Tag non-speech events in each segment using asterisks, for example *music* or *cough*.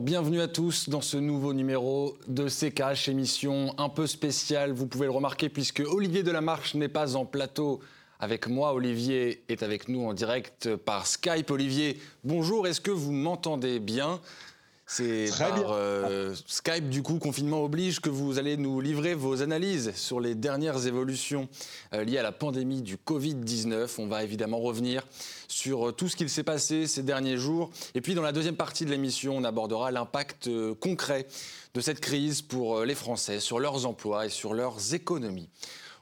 Bienvenue à tous dans ce nouveau numéro de CKH, émission un peu spéciale, vous pouvez le remarquer, puisque Olivier Delamarche n'est pas en plateau avec moi. Olivier est avec nous en direct par Skype. Olivier, bonjour, est-ce que vous m'entendez bien? C'est par euh, Skype, du coup, confinement oblige, que vous allez nous livrer vos analyses sur les dernières évolutions euh, liées à la pandémie du Covid-19. On va évidemment revenir sur euh, tout ce qu'il s'est passé ces derniers jours. Et puis, dans la deuxième partie de l'émission, on abordera l'impact concret de cette crise pour les Français, sur leurs emplois et sur leurs économies.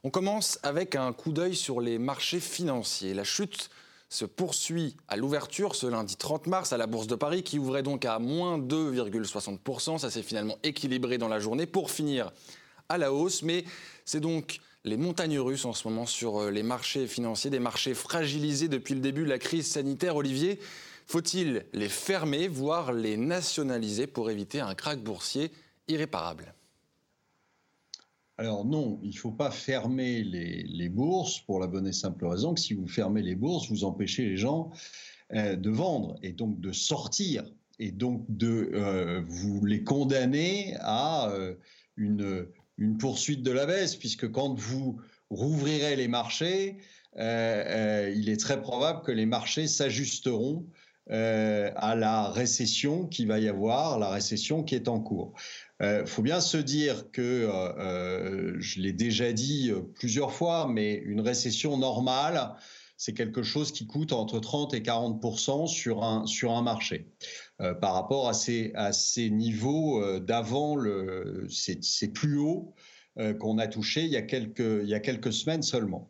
On commence avec un coup d'œil sur les marchés financiers. La chute se poursuit à l'ouverture ce lundi 30 mars à la Bourse de Paris qui ouvrait donc à moins 2,60%. Ça s'est finalement équilibré dans la journée pour finir à la hausse. Mais c'est donc les montagnes russes en ce moment sur euh, les marchés financiers, des marchés fragilisés depuis le début de la crise sanitaire. Olivier, faut-il les fermer, voire les nationaliser pour éviter un krach boursier irréparable? Alors non, il ne faut pas fermer les, bourses pour la bonne et simple raison que si vous fermez les bourses, vous empêchez les gens euh, de vendre et donc de sortir et donc de euh, vous les condamner à euh, une, une, poursuite de la baisse, puisque quand vous rouvrirez les marchés, il est très probable que les marchés s'ajusteront à la récession qui va y avoir, la récession qui est en cours. Il euh, faut bien se dire que, euh, euh, je l'ai déjà dit plusieurs fois, mais une récession normale, c'est quelque chose qui coûte entre 30 et 40 sur un, sur un marché. par rapport à ces, à ces niveaux d'avant, c'est plus haut euh, qu'on a touché il y a, quelques, il y a quelques semaines seulement.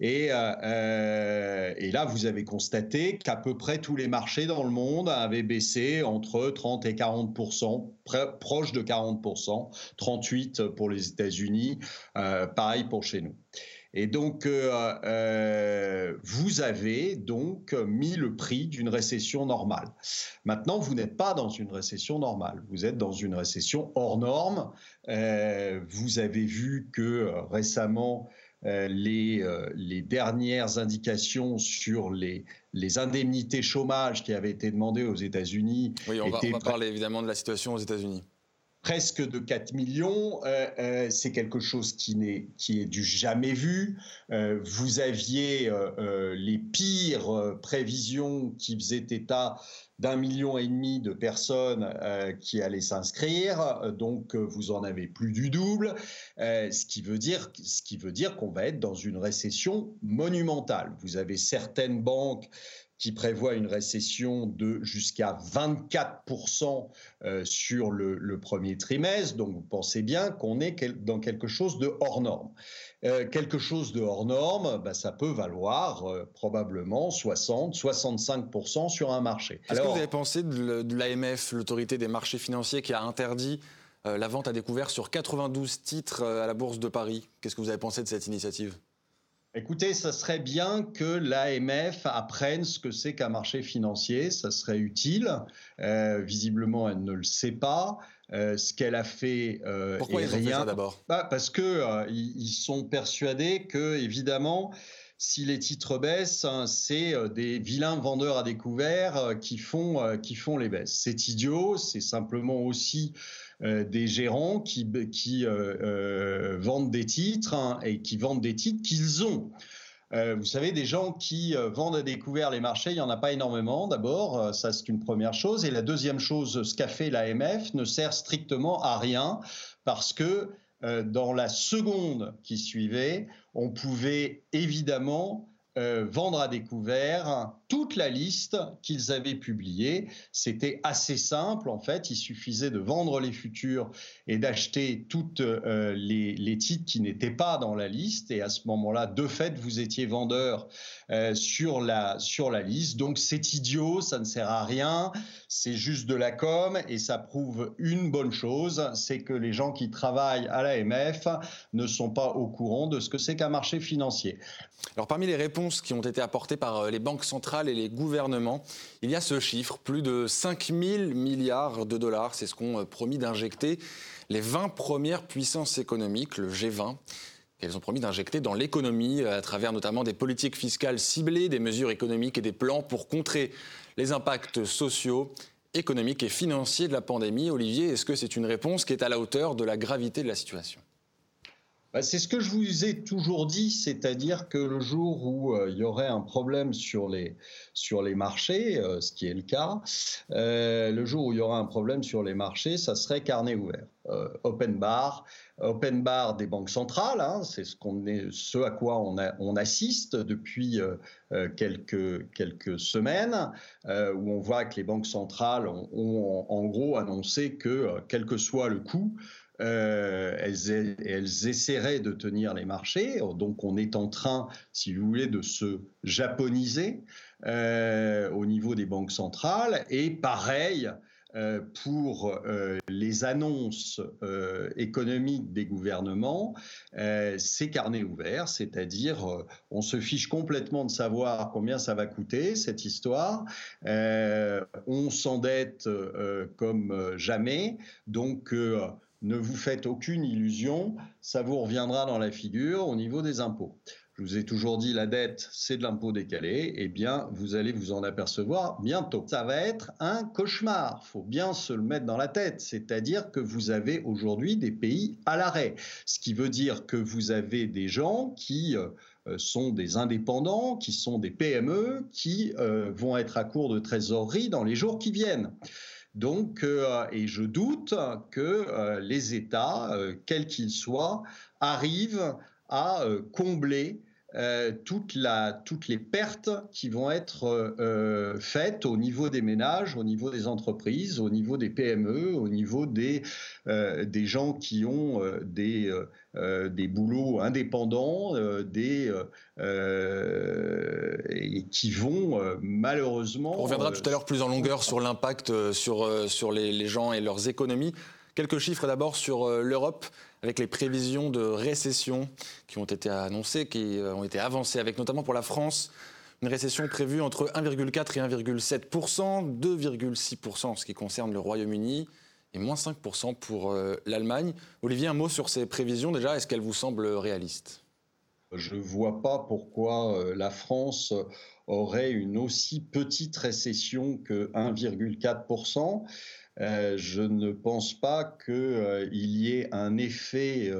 Et, euh, euh, et là, vous avez constaté qu'à peu près tous les marchés dans le monde avaient baissé entre 30 et 40% proche de 40% 38 pour les États-Unis, pareil pour chez nous. Et donc, euh, euh, vous avez donc mis le prix d'une récession normale. Maintenant, vous n'êtes pas dans une récession normale, vous êtes dans une récession hors norme. Euh, vous avez vu que récemment, les, les, dernières indications sur les, les, indemnités chômage qui avaient été demandées aux États-Unis. Oui, on va parler évidemment de la situation aux États-Unis presque de 4 millions, euh, euh, c'est quelque chose qui, n'est, qui est du jamais vu. Euh, vous aviez les pires prévisions qui faisaient état d'un million et demi de personnes qui allaient s'inscrire, donc vous en avez plus du double, ce qui veut dire, ce qui veut dire qu'on va être dans une récession monumentale. Vous avez certaines banques qui prévoit une récession de jusqu'à 24% euh, sur le, premier trimestre. Donc vous pensez bien qu'on est dans quelque chose de hors norme. Euh, quelque chose de hors norme, bah, ça peut valoir euh, probablement 60, 65% sur un marché. Qu'est-ce que vous avez pensé de l'AMF, l'autorité des marchés financiers, qui a interdit la vente à découvert sur 92 titres à la Bourse de Paris? Qu'est-ce que vous avez pensé de cette initiative? Écoutez, ça serait bien que l'AMF apprenne ce que c'est qu'un marché financier, ça serait utile. Euh, visiblement, elle ne le sait pas. Euh, ce qu'elle a fait euh, Pourquoi ils rien. d'abord? Bah, Parce que ils sont persuadés que, évidemment, si les titres baissent, hein, c'est des vilains vendeurs à découvert qui font, qui font les baisses. C'est idiot, c'est simplement aussi euh, des gérants qui, qui euh, euh, vendent des titres hein, et qui vendent des titres qu'ils ont. vous savez, des gens qui vendent à découvert les marchés, il n'y en a pas énormément d'abord, ça c'est une première chose. Et la deuxième chose, ce qu'a fait l'AMF ne sert strictement à rien parce que dans la seconde qui suivait, on pouvait évidemment vendre à découvert toute la liste qu'ils avaient publiée. C'était assez simple en fait. Il suffisait de vendre les futurs et d'acheter toutes euh, les, titres qui n'étaient pas dans la liste. Et à ce moment-là, de fait, vous étiez vendeur euh, sur, la, sur la liste. Donc c'est idiot, ça ne sert à rien. C'est juste de la com et ça prouve une bonne chose, c'est que les gens qui travaillent à l'AMF ne sont pas au courant de ce que c'est qu'un marché financier. Alors parmi les réponses qui ont été apportées par euh, les banques centrales et les gouvernements. Il y a ce chiffre, plus de 5 000 milliards de dollars, c'est ce qu'ont euh, promis d'injecter les 20 premières puissances économiques, le G20 qu'elles ont promis d'injecter dans l'économie à travers notamment des politiques fiscales ciblées, des mesures économiques et des plans pour contrer les impacts sociaux économique et financier de la pandémie. Olivier, est-ce que c'est une réponse qui est à la hauteur de la gravité de la situation? Bah, c'est ce que je vous ai toujours dit, c'est-à-dire que le jour où euh, il y aurait un problème sur les, sur les marchés, euh, ce qui est le cas, euh, le jour où il y aura un problème sur les marchés, ça serait carnet ouvert, open bar, open bar des banques centrales, hein, c'est ce, ce à quoi on, on assiste depuis quelques, quelques semaines, où on voit que les banques centrales ont en gros annoncé que, quel que soit le coût, euh, elles, essaieraient de tenir les marchés. Donc on est en train, si vous voulez, de se japoniser euh, au niveau des banques centrales. Et pareil, euh, pour les annonces économiques des gouvernements, c'est carnet ouvert, c'est-à-dire on se fiche complètement de savoir combien ça va coûter cette histoire, on s'endette comme jamais, donc ne vous faites aucune illusion, ça vous reviendra dans la figure au niveau des impôts. Je vous ai toujours dit la dette, c'est de l'impôt décalé. Eh bien, vous allez vous en apercevoir bientôt. Ça va être un cauchemar. Faut bien se le mettre dans la tête. C'est-à-dire que vous avez aujourd'hui des pays à l'arrêt. Ce qui veut dire que vous avez des gens qui euh, sont des indépendants, qui sont des PME, qui euh, vont être à court de trésorerie dans les jours qui viennent. Donc, euh, et je doute que euh, les États, euh, quels qu'ils soient, arrivent à combler toutes les pertes qui vont être faites au niveau des ménages, au niveau des entreprises, au niveau des PME, au niveau des gens qui ont des, des boulots indépendants, des, et qui vont euh, malheureusement. On reviendra tout à l'heure plus en longueur sur l'impact euh, sur, euh, sur les, gens et leurs économies. Quelques chiffres d'abord sur l'Europe, avec les prévisions de récession qui ont été annoncées, qui ont été avancées, avec notamment pour la France une récession prévue entre 1,4 et 1,7 2,6 en ce qui concerne le Royaume-Uni et moins 5% pour l'Allemagne. Olivier, un mot sur ces prévisions déjà, est-ce qu'elles vous semblent réalistes? Je ne vois pas pourquoi euh, la France aurait une aussi petite récession que 1,4%. Euh, je ne pense pas qu'il euh, y ait un effet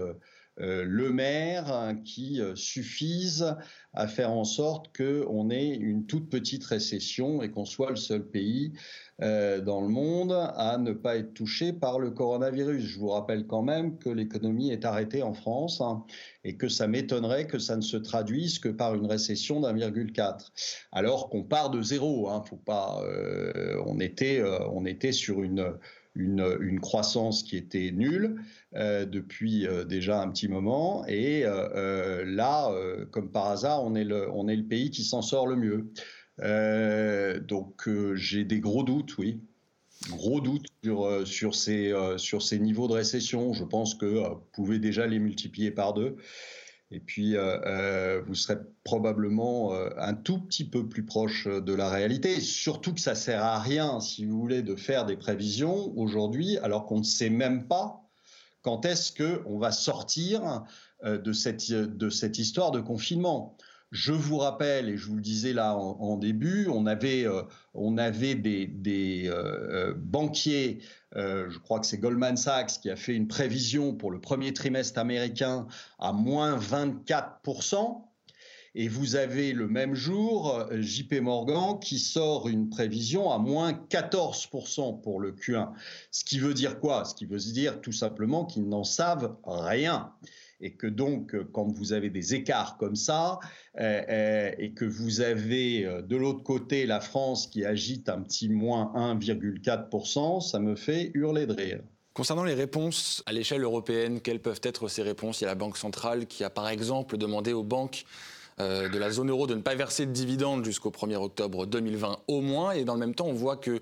le maire qui suffise à faire en sorte qu'on ait une toute petite récession et qu'on soit le seul pays euh, dans le monde à ne pas être touché par le coronavirus. Je vous rappelle quand même que l'économie est arrêtée en France hein, et que ça m'étonnerait que ça ne se traduise que par une récession d'1,4. Alors qu'on part de zéro, hein, faut pas. Euh, on était, euh, on était sur une une, croissance qui était nulle euh, depuis euh, déjà un petit moment. Et euh, là, comme par hasard, on est le, on est le pays qui s'en sort le mieux. Donc j'ai des gros doutes, oui. Gros doutes sur, sur, ces, sur ces niveaux de récession. Je pense que vous pouvez déjà les multiplier par deux. Et puis, vous serez probablement un tout petit peu plus proche de la réalité. Surtout que ça sert à rien, si vous voulez, de faire des prévisions aujourd'hui, alors qu'on ne sait même pas quand est-ce qu'on va sortir de cette histoire de confinement. Je vous rappelle, et je vous le disais là en, début, on avait, euh, on avait des, euh, euh, banquiers, je crois que c'est Goldman Sachs qui a fait une prévision pour le premier trimestre américain à moins 24%. Et vous avez le même jour JP Morgan qui sort une prévision à moins 14% pour le Q1. Ce qui veut dire quoi? Ce qui veut dire tout simplement qu'ils n'en savent rien et que donc euh, quand vous avez des écarts comme ça euh, euh, et que vous avez de l'autre côté la France qui agite un petit moins 1,4%, ça me fait hurler de rire. Concernant les réponses à l'échelle européenne, quelles peuvent être ces réponses? Il y a la Banque centrale qui a par exemple demandé aux banques de la zone euro de ne pas verser de dividendes jusqu'au 1er octobre 2020 au moins. Et dans le même temps, on voit que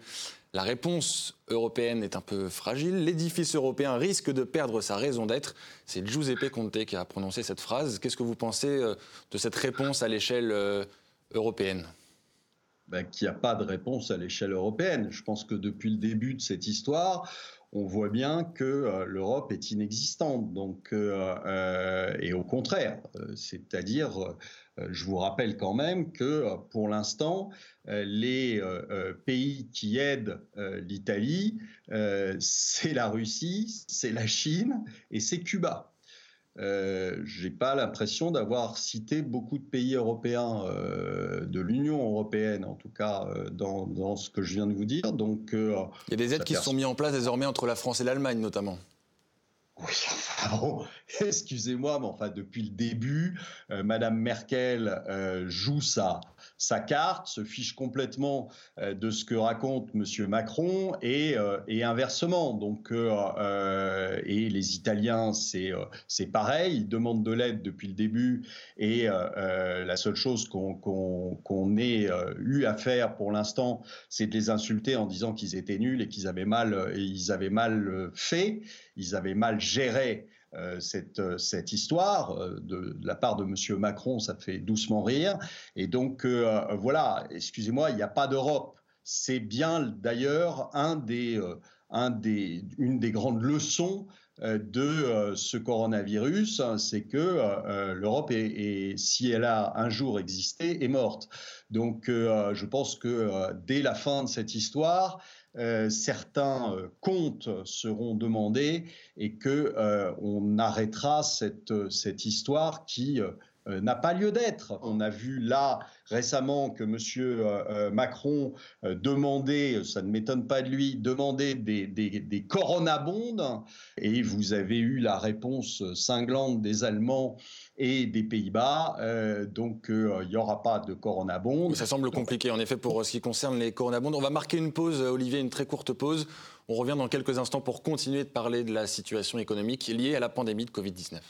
la réponse européenne est un peu fragile. L'édifice européen risque de perdre sa raison d'être. C'est Giuseppe Conte qui a prononcé cette phrase. Qu'est-ce que vous pensez euh, de cette réponse à l'échelle euh, européenne? Ben, Qu'il n'y a pas de réponse à l'échelle européenne. Je pense que depuis le début de cette histoire, on voit bien que l'Europe est inexistante. Donc, et au contraire, c'est-à-dire, je vous rappelle quand même que pour l'instant, les pays qui aident l'Italie, c'est la Russie, c'est la Chine et c'est Cuba. Euh, j'ai pas l'impression d'avoir cité beaucoup de pays européens euh, de l'Union européenne, en tout cas euh, dans, dans, ce que je viens de vous dire. Donc, il y a des aides qui se sont mises en place désormais entre la France et l'Allemagne, notamment. Oui, *laughs* excusez-moi, mais enfin depuis le début, Madame Merkel joue ça sa carte, se fiche complètement euh, de ce que raconte M. Macron et, euh, et inversement. Donc, euh, et les Italiens, c'est pareil, ils demandent de l'aide depuis le début et la seule chose qu'on ait eu à faire pour l'instant, c'est de les insulter en disant qu'ils étaient nuls et qu'ils avaient mal, ils avaient mal fait, ils avaient mal géré euh, cette, euh, cette, histoire euh, de, la part de M. Macron, ça fait doucement rire. Et donc, voilà, excusez-moi, il n'y a pas d'Europe. C'est bien d'ailleurs un des, un des, une des grandes leçons de ce coronavirus, c'est que l'Europe, est, si elle a un jour existé, est morte. Donc je pense que dès la fin de cette histoire, euh, certains euh, comptes seront demandés et que euh, on arrêtera cette, cette histoire qui n'a pas lieu d'être. On a vu là récemment que M. Macron demandait, ça ne m'étonne pas de lui, demandait des, des, des coronabondes et vous avez eu la réponse cinglante des Allemands et des Pays-Bas. Euh, donc, euh, il n'y aura pas de coronabonde. Ça semble compliqué, en effet, pour ce qui concerne les coronabondes. On va marquer une pause, Olivier, une très courte pause. On revient dans quelques instants pour continuer de parler de la situation économique liée à la pandémie de Covid-19.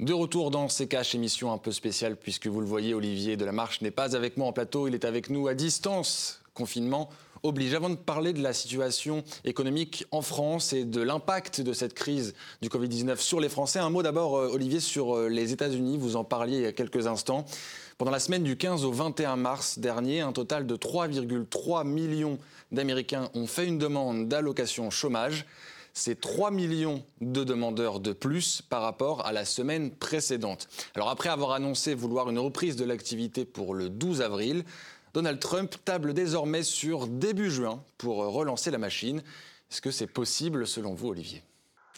De retour dans CKH, émission un peu spéciale, puisque vous le voyez, Olivier de la Marche n'est pas avec moi en plateau, il est avec nous à distance. Confinement oblige. Avant de parler de la situation économique en France et de l'impact de cette crise du Covid-19 sur les Français, un mot d'abord, euh, Olivier, sur euh, les États-Unis. Vous en parliez il y a quelques instants. Pendant la semaine du 15 au 21 mars dernier, un total de 3,3 millions d'Américains ont fait une demande d'allocation chômage. C'est 3 millions de demandeurs de plus par rapport à la semaine précédente. Alors après avoir annoncé vouloir une reprise de l'activité pour le 12 avril, Donald Trump table désormais sur début juin pour relancer la machine. Est-ce que c'est possible selon vous, Olivier?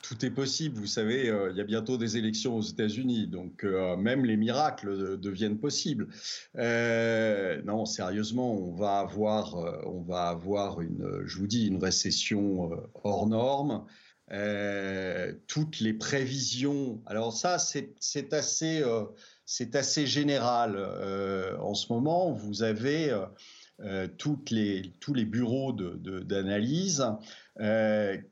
Tout est possible. Vous savez, euh, il y a bientôt des élections aux États-Unis, donc euh, même les miracles deviennent possibles. Euh, non, sérieusement, on va avoir, on va avoir une, je vous dis, une récession hors norme. toutes les prévisions. Alors ça, c'est assez c'est assez général. Euh, en ce moment, vous avez euh, euh, les, tous les bureaux d'analyse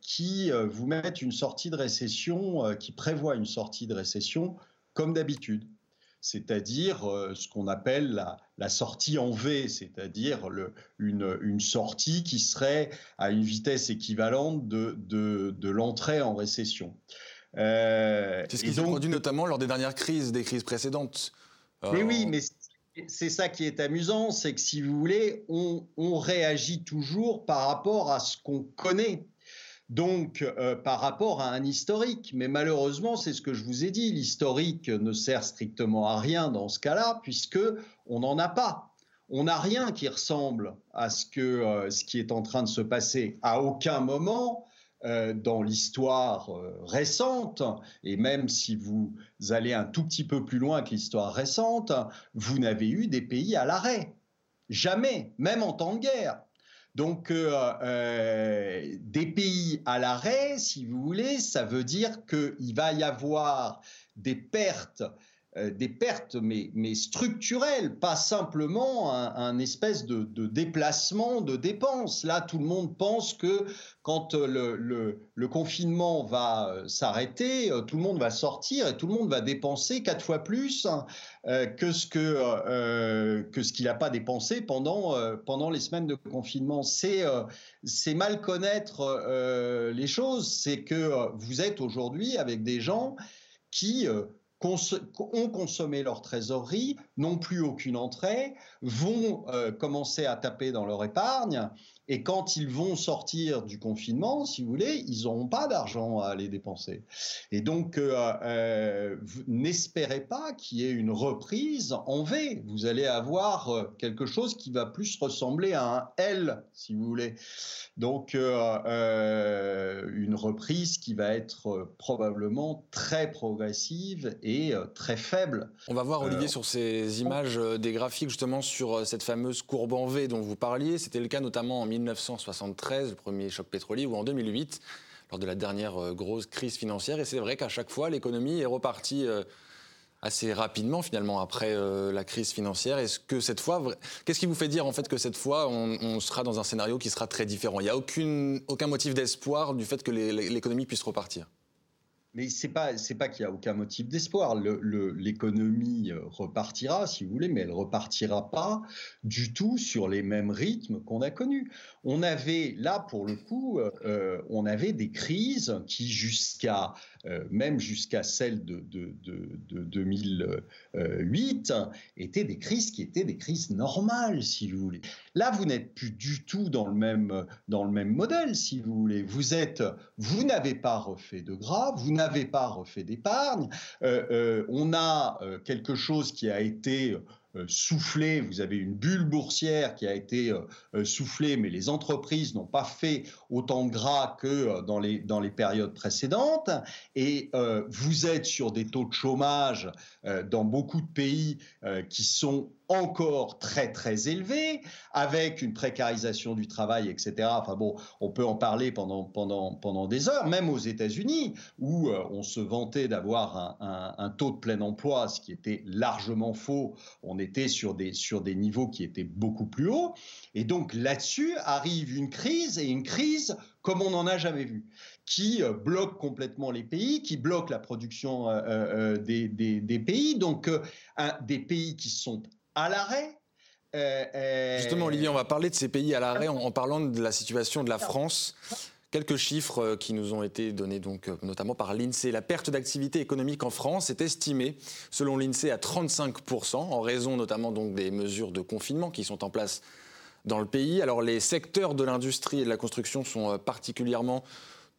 qui vous mettent une sortie de récession, qui prévoient une sortie de récession comme d'habitude. C'est-à-dire ce qu'on appelle la, sortie en V, c'est-à-dire une, une, sortie qui serait à une vitesse équivalente de, de l'entrée en récession. Euh, c'est ce qui s'est produit notamment lors des dernières crises, des crises précédentes. Mais oui, euh, mais c'est ça qui est amusant, c'est que si vous voulez, on, réagit toujours par rapport à ce qu'on connaît. Donc, euh, par rapport à un historique. Mais malheureusement, c'est ce que je vous ai dit, l'historique ne sert strictement à rien dans ce cas-là, puisque on n'en a pas. On n'a rien qui ressemble à ce, que, ce qui est en train de se passer. À aucun moment, dans l'histoire euh, récente, et même si vous allez un tout petit peu plus loin que l'histoire récente, vous n'avez eu des pays à l'arrêt. Jamais, même en temps de guerre. Donc, euh, des pays à l'arrêt, si vous voulez, ça veut dire qu'il va y avoir des pertes euh, des pertes, mais, mais, structurelles, pas simplement un, espèce de, déplacement de dépenses. Là, tout le monde pense que quand le, le, confinement va euh, s'arrêter, euh, tout le monde va sortir et tout le monde va dépenser quatre fois plus que ce que, que ce qu'il n'a pas dépensé pendant, pendant les semaines de confinement. C'est c'est mal connaître les choses. C'est que vous êtes aujourd'hui avec des gens qui ont consommé leur trésorerie, n'ont plus aucune entrée, vont commencer à taper dans leur épargne et quand ils vont sortir du confinement, si vous voulez, ils n'auront pas d'argent à aller dépenser. Et donc, euh, euh, n'espérez pas qu'il y ait une reprise en V. Vous allez avoir euh, quelque chose qui va plus ressembler à un L, si vous voulez. Donc, une reprise qui va être probablement très progressive et très faible. On va voir, Olivier, sur ces images des graphiques, justement, sur cette fameuse courbe en V dont vous parliez. C'était le cas notamment en 1973, le premier choc pétrolier, ou en 2008, lors de la dernière euh, grosse crise financière. Et c'est vrai qu'à chaque fois, l'économie est repartie euh, assez rapidement finalement après euh, la crise financière. Est-ce que cette fois, qu'est-ce qui vous fait dire en fait que cette fois on, sera dans un scénario qui sera très différent? Il n'y a aucun motif d'espoir du fait que l'économie puisse repartir? Mais c'est pas pas qu'il y a aucun motif d'espoir. L'économie euh, repartira, si vous voulez, mais elle repartira pas du tout sur les mêmes rythmes qu'on a connus. On avait là pour le coup, euh, euh, on avait des crises qui jusqu'à même jusqu'à celle de, de, de, 2008 étaient des crises qui étaient des crises normales, si vous voulez. Là, vous n'êtes plus du tout dans le même dans le même modèle, si vous voulez. Vous êtes, vous n'avez pas refait de grave, vous n'avez pas refait d'épargne. Euh, euh, on a euh, quelque chose qui a été soufflé, vous avez une bulle boursière qui a été soufflée, mais les entreprises n'ont pas fait autant de gras que dans les, dans les périodes précédentes, et vous êtes sur des taux de chômage dans beaucoup de pays qui sont encore très très élevé, avec une précarisation du travail, etc. Enfin bon, on peut en parler pendant, pendant, pendant des heures, même aux États-Unis, où euh, on se vantait d'avoir un, un, taux de plein emploi, ce qui était largement faux. On était sur des, sur des niveaux qui étaient beaucoup plus hauts. Et donc là-dessus arrive une crise, et une crise comme on n'en a jamais vu, qui euh, bloque complètement les pays, qui bloque la production euh, des, des, des, pays, donc des pays qui sont à l'arrêt. Euh, euh, Justement, Olivier, on va parler de ces pays à l'arrêt en, parlant de la situation de la France. Quelques chiffres euh, qui nous ont été donnés donc notamment par l'INSEE. La perte d'activité économique en France est estimée, selon l'INSEE, à 35%, en raison notamment des mesures de confinement qui sont en place dans le pays. Alors les secteurs de l'industrie et de la construction sont particulièrement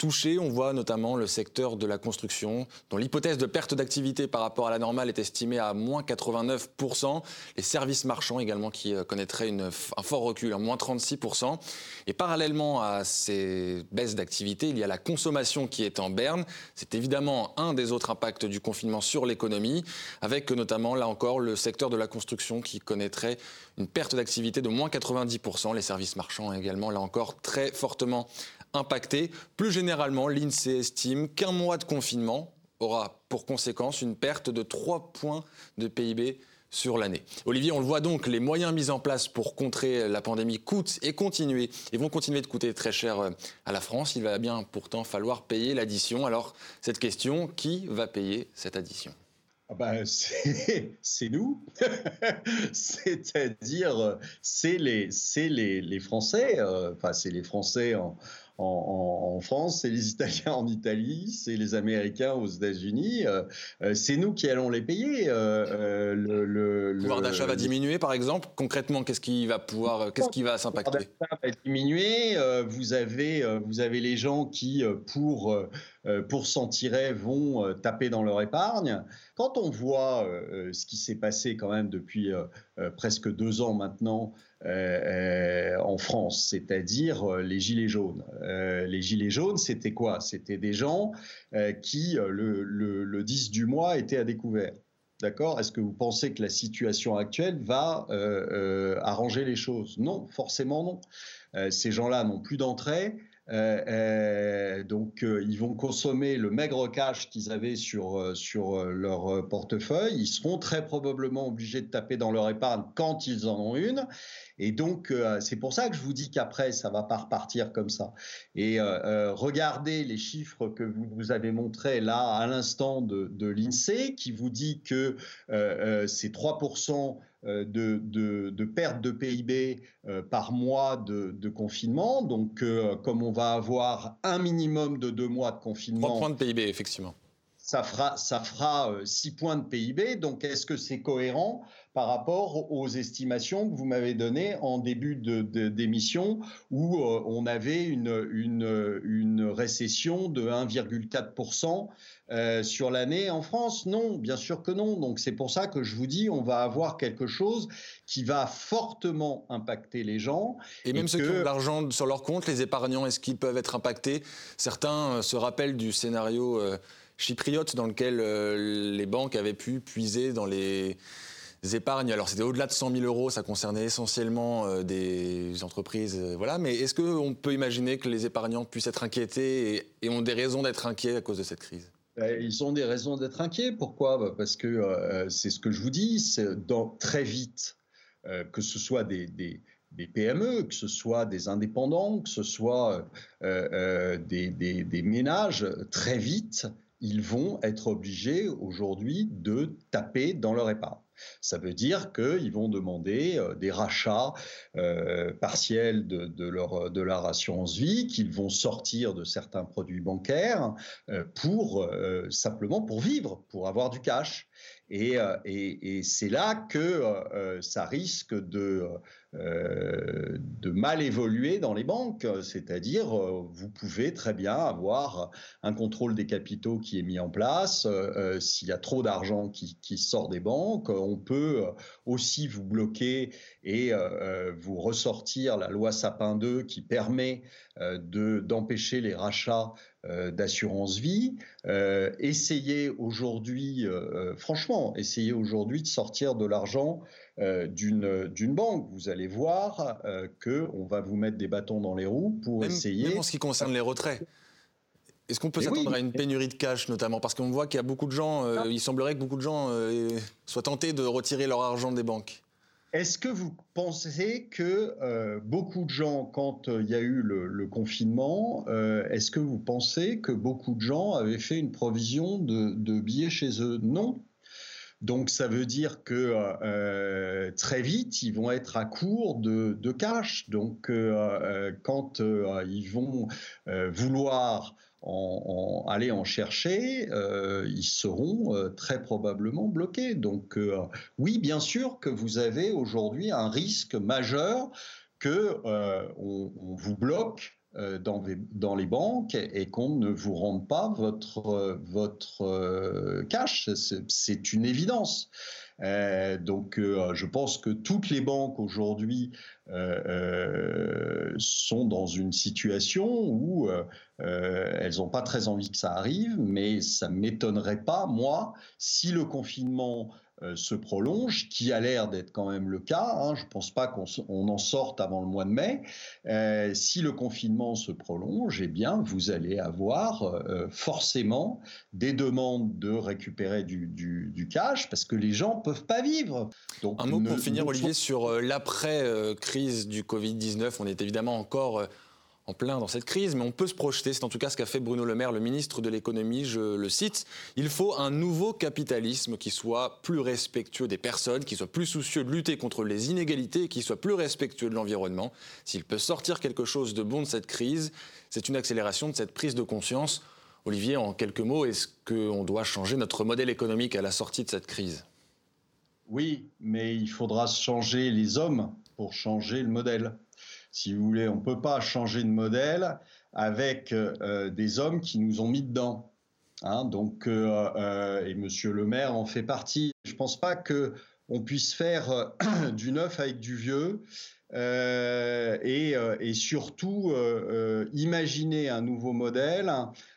touché. On voit notamment le secteur de la construction, dont l'hypothèse de perte d'activité par rapport à la normale est estimée à moins 89%. Les services marchands également qui euh, connaîtraient une, un fort recul, à moins 36%. Et parallèlement à ces baisses d'activité, il y a la consommation qui est en berne. C'est évidemment un des autres impacts du confinement sur l'économie, avec notamment, là encore, le secteur de la construction qui connaîtrait une perte d'activité de moins 90%. Les services marchands également, là encore, très fortement impactés. Plus généralement, l'INSEE estime qu'un mois de confinement aura pour conséquence une perte de 3 points de PIB sur l'année. Olivier, on le voit donc, les moyens mis en place pour contrer la pandémie coûtent et continuer et vont continuer de coûter très cher euh, à la France. Il va bien pourtant falloir payer l'addition. Alors, cette question, qui va payer cette addition? Ah ben, c'est nous, *laughs* c'est-à-dire c'est les, les, les, Français, euh, enfin c'est les Français en, en, France, c'est les *laughs* Italiens en Italie, c'est les Américains aux États-Unis. Euh, euh, c'est nous qui allons les payer. Euh, le, pouvoir d'achat va diminuer, par exemple. Concrètement, qu'est-ce qui va pouvoir, qu'est-ce qui va s'impacter Le pouvoir va diminuer. vous avez, vous avez les gens qui, pour pour s'en tirer, vont taper dans leur épargne. Quand on voit ce qui s'est passé quand même depuis presque deux ans maintenant euh, en France, c'est-à-dire euh, les gilets jaunes. Euh, les gilets jaunes, c'était quoi? C'était des gens qui, le, le, 10 du mois, étaient à découvert. D'accord? Est-ce que vous pensez que la situation actuelle va arranger les choses? Non, forcément non. ces gens-là n'ont plus d'entrée. Euh, euh, donc, euh, ils vont consommer le maigre cash qu'ils avaient sur, sur leur portefeuille. Ils seront très probablement obligés de taper dans leur épargne quand ils en ont une. Et donc, c'est pour ça que je vous dis qu'après, ça va pas repartir comme ça. Et regardez les chiffres que vous, vous avez montrés là à l'instant de, de l'INSEE, qui vous dit que c'est 3% euh, de, de, perte de PIB euh, par mois de, confinement. Donc, euh, comme on va avoir un minimum de deux mois de confinement. 3 points de PIB, effectivement. Ça fera, ça fera 6 points de PIB. Donc, est-ce que c'est cohérent par rapport aux estimations que vous m'avez données en début d'émission où on avait une, une, une récession de 1,4% euh, sur l'année en France? Non, bien sûr que non. Donc c'est pour ça que je vous dis, on va avoir quelque chose qui va fortement impacter les gens. Et même ceux qui ont de l'argent sur leur compte, les épargnants, est-ce qu'ils peuvent être impactés? Certains euh, se rappellent du scénario euh, chypriote dans lequel les banques avaient pu puiser dans les épargnes. Alors c'était au-delà de 100 000 euros, ça concernait essentiellement des entreprises, voilà. Mais est-ce qu'on peut imaginer que les épargnants puissent être inquiétés et ont des raisons d'être inquiets à cause de cette crise? Ben, ils ont des raisons d'être inquiets. Pourquoi? Ben, Parce que euh, c'est ce que je vous dis, c'est très vite, euh, que ce soit des, PME, que ce soit des indépendants, que ce soit euh, des, ménages, très vite, ils vont être obligés aujourd'hui de taper dans leur épargne. Ça veut dire qu'ils vont demander euh, des rachats euh, partiels de, leur, de assurance vie, qu'ils vont sortir de certains produits bancaires euh, pour simplement pour vivre, pour avoir du cash. Et, et c'est là que ça risque de euh, mal évoluer dans les banques, c'est-à-dire euh, vous pouvez très bien avoir un contrôle des capitaux qui est mis en place. Euh, s'il y a trop d'argent qui, sort des banques, on peut aussi vous bloquer et vous ressortir la loi Sapin 2 qui permet d'empêcher les rachats d'assurance vie. essayez aujourd'hui, franchement, essayez aujourd'hui de sortir de l'argent euh, d'une banque. Vous allez voir euh, qu'on va vous mettre des bâtons dans les roues pour essayer. Même en ce qui concerne les retraits. Est-ce qu'on peut s'attendre à une pénurie de cash notamment? Parce qu'on voit qu'il y a beaucoup de gens, euh, il semblerait que beaucoup de gens soient tentés de retirer leur argent des banques. Est-ce que vous pensez que beaucoup de gens, quand il y a eu le, confinement, est-ce que vous pensez que beaucoup de gens avaient fait une provision de billets chez eux? Non. Donc ça veut dire que euh, très vite, ils vont être à court de, cash. Donc euh, euh, quand ils vont vouloir aller en chercher, ils seront très probablement bloqués. Donc oui, bien sûr que vous avez aujourd'hui un risque majeur que on, vous bloque euh, dans, les banques et qu'on ne vous rende pas votre, votre euh, cash. C'est une évidence. Euh, donc, je pense que toutes les banques aujourd'hui sont dans une situation où elles n'ont pas très envie que ça arrive, mais ça ne m'étonnerait pas, moi, si le confinement euh, se prolonge, qui a l'air d'être quand même le cas. Hein. Je ne pense pas qu'on en sorte avant le mois de mai. Euh, si le confinement se prolonge, eh bien, vous allez avoir euh, forcément des demandes de récupérer du, cash parce que les gens ne peuvent pas vivre. Donc, Un mot pour finir, Olivier, sur l'après-crise du Covid-19. On est évidemment encore en plein dans cette crise, mais on peut se projeter. C'est en tout cas ce qu'a fait Bruno Le Maire, le ministre de l'économie, je le cite. Il faut un nouveau capitalisme qui soit plus respectueux des personnes, qui soit plus soucieux de lutter contre les inégalités, qui soit plus respectueux de l'environnement. S'il peut sortir quelque chose de bon de cette crise, c'est une accélération de cette prise de conscience. Olivier, en quelques mots, est-ce qu'on doit changer notre modèle économique à la sortie de cette crise? Oui, mais il faudra changer les hommes pour changer le modèle si vous voulez. On ne peut pas changer de modèle avec euh, des hommes qui nous ont mis dedans. Hein. donc, euh, euh, et Monsieur le Maire en fait partie. Je ne pense pas que on puisse faire *clears throat* du neuf avec du vieux. Et, surtout imaginer un nouveau modèle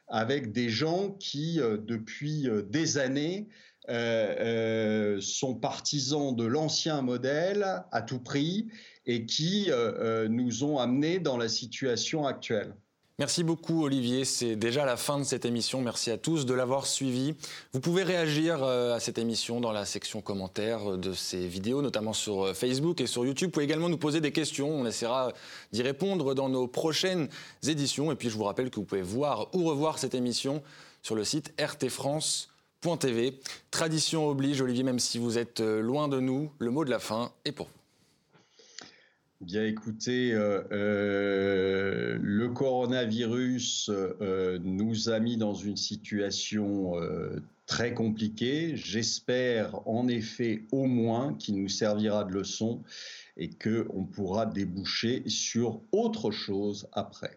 avec des gens qui, depuis des années, sont partisans de l'ancien modèle à tout prix et qui euh, euh, nous ont amenés dans la situation actuelle. Merci beaucoup Olivier, c'est déjà la fin de cette émission. Merci à tous de l'avoir suivi. Vous pouvez réagir euh, à cette émission dans la section commentaires de ces vidéos, notamment sur Facebook et sur YouTube. Vous pouvez également nous poser des questions, on essaiera d'y répondre dans nos prochaines éditions. Et puis je vous rappelle que vous pouvez voir ou revoir cette émission sur le site rtfrance.tv. Tradition oblige, Olivier, même si vous êtes loin de nous, le mot de la fin est pour vous. Bien écoutez, euh, euh, le coronavirus euh, nous a mis dans une situation très compliquée. J'espère en effet au moins qu'il nous servira de leçon et qu'on pourra déboucher sur autre chose après.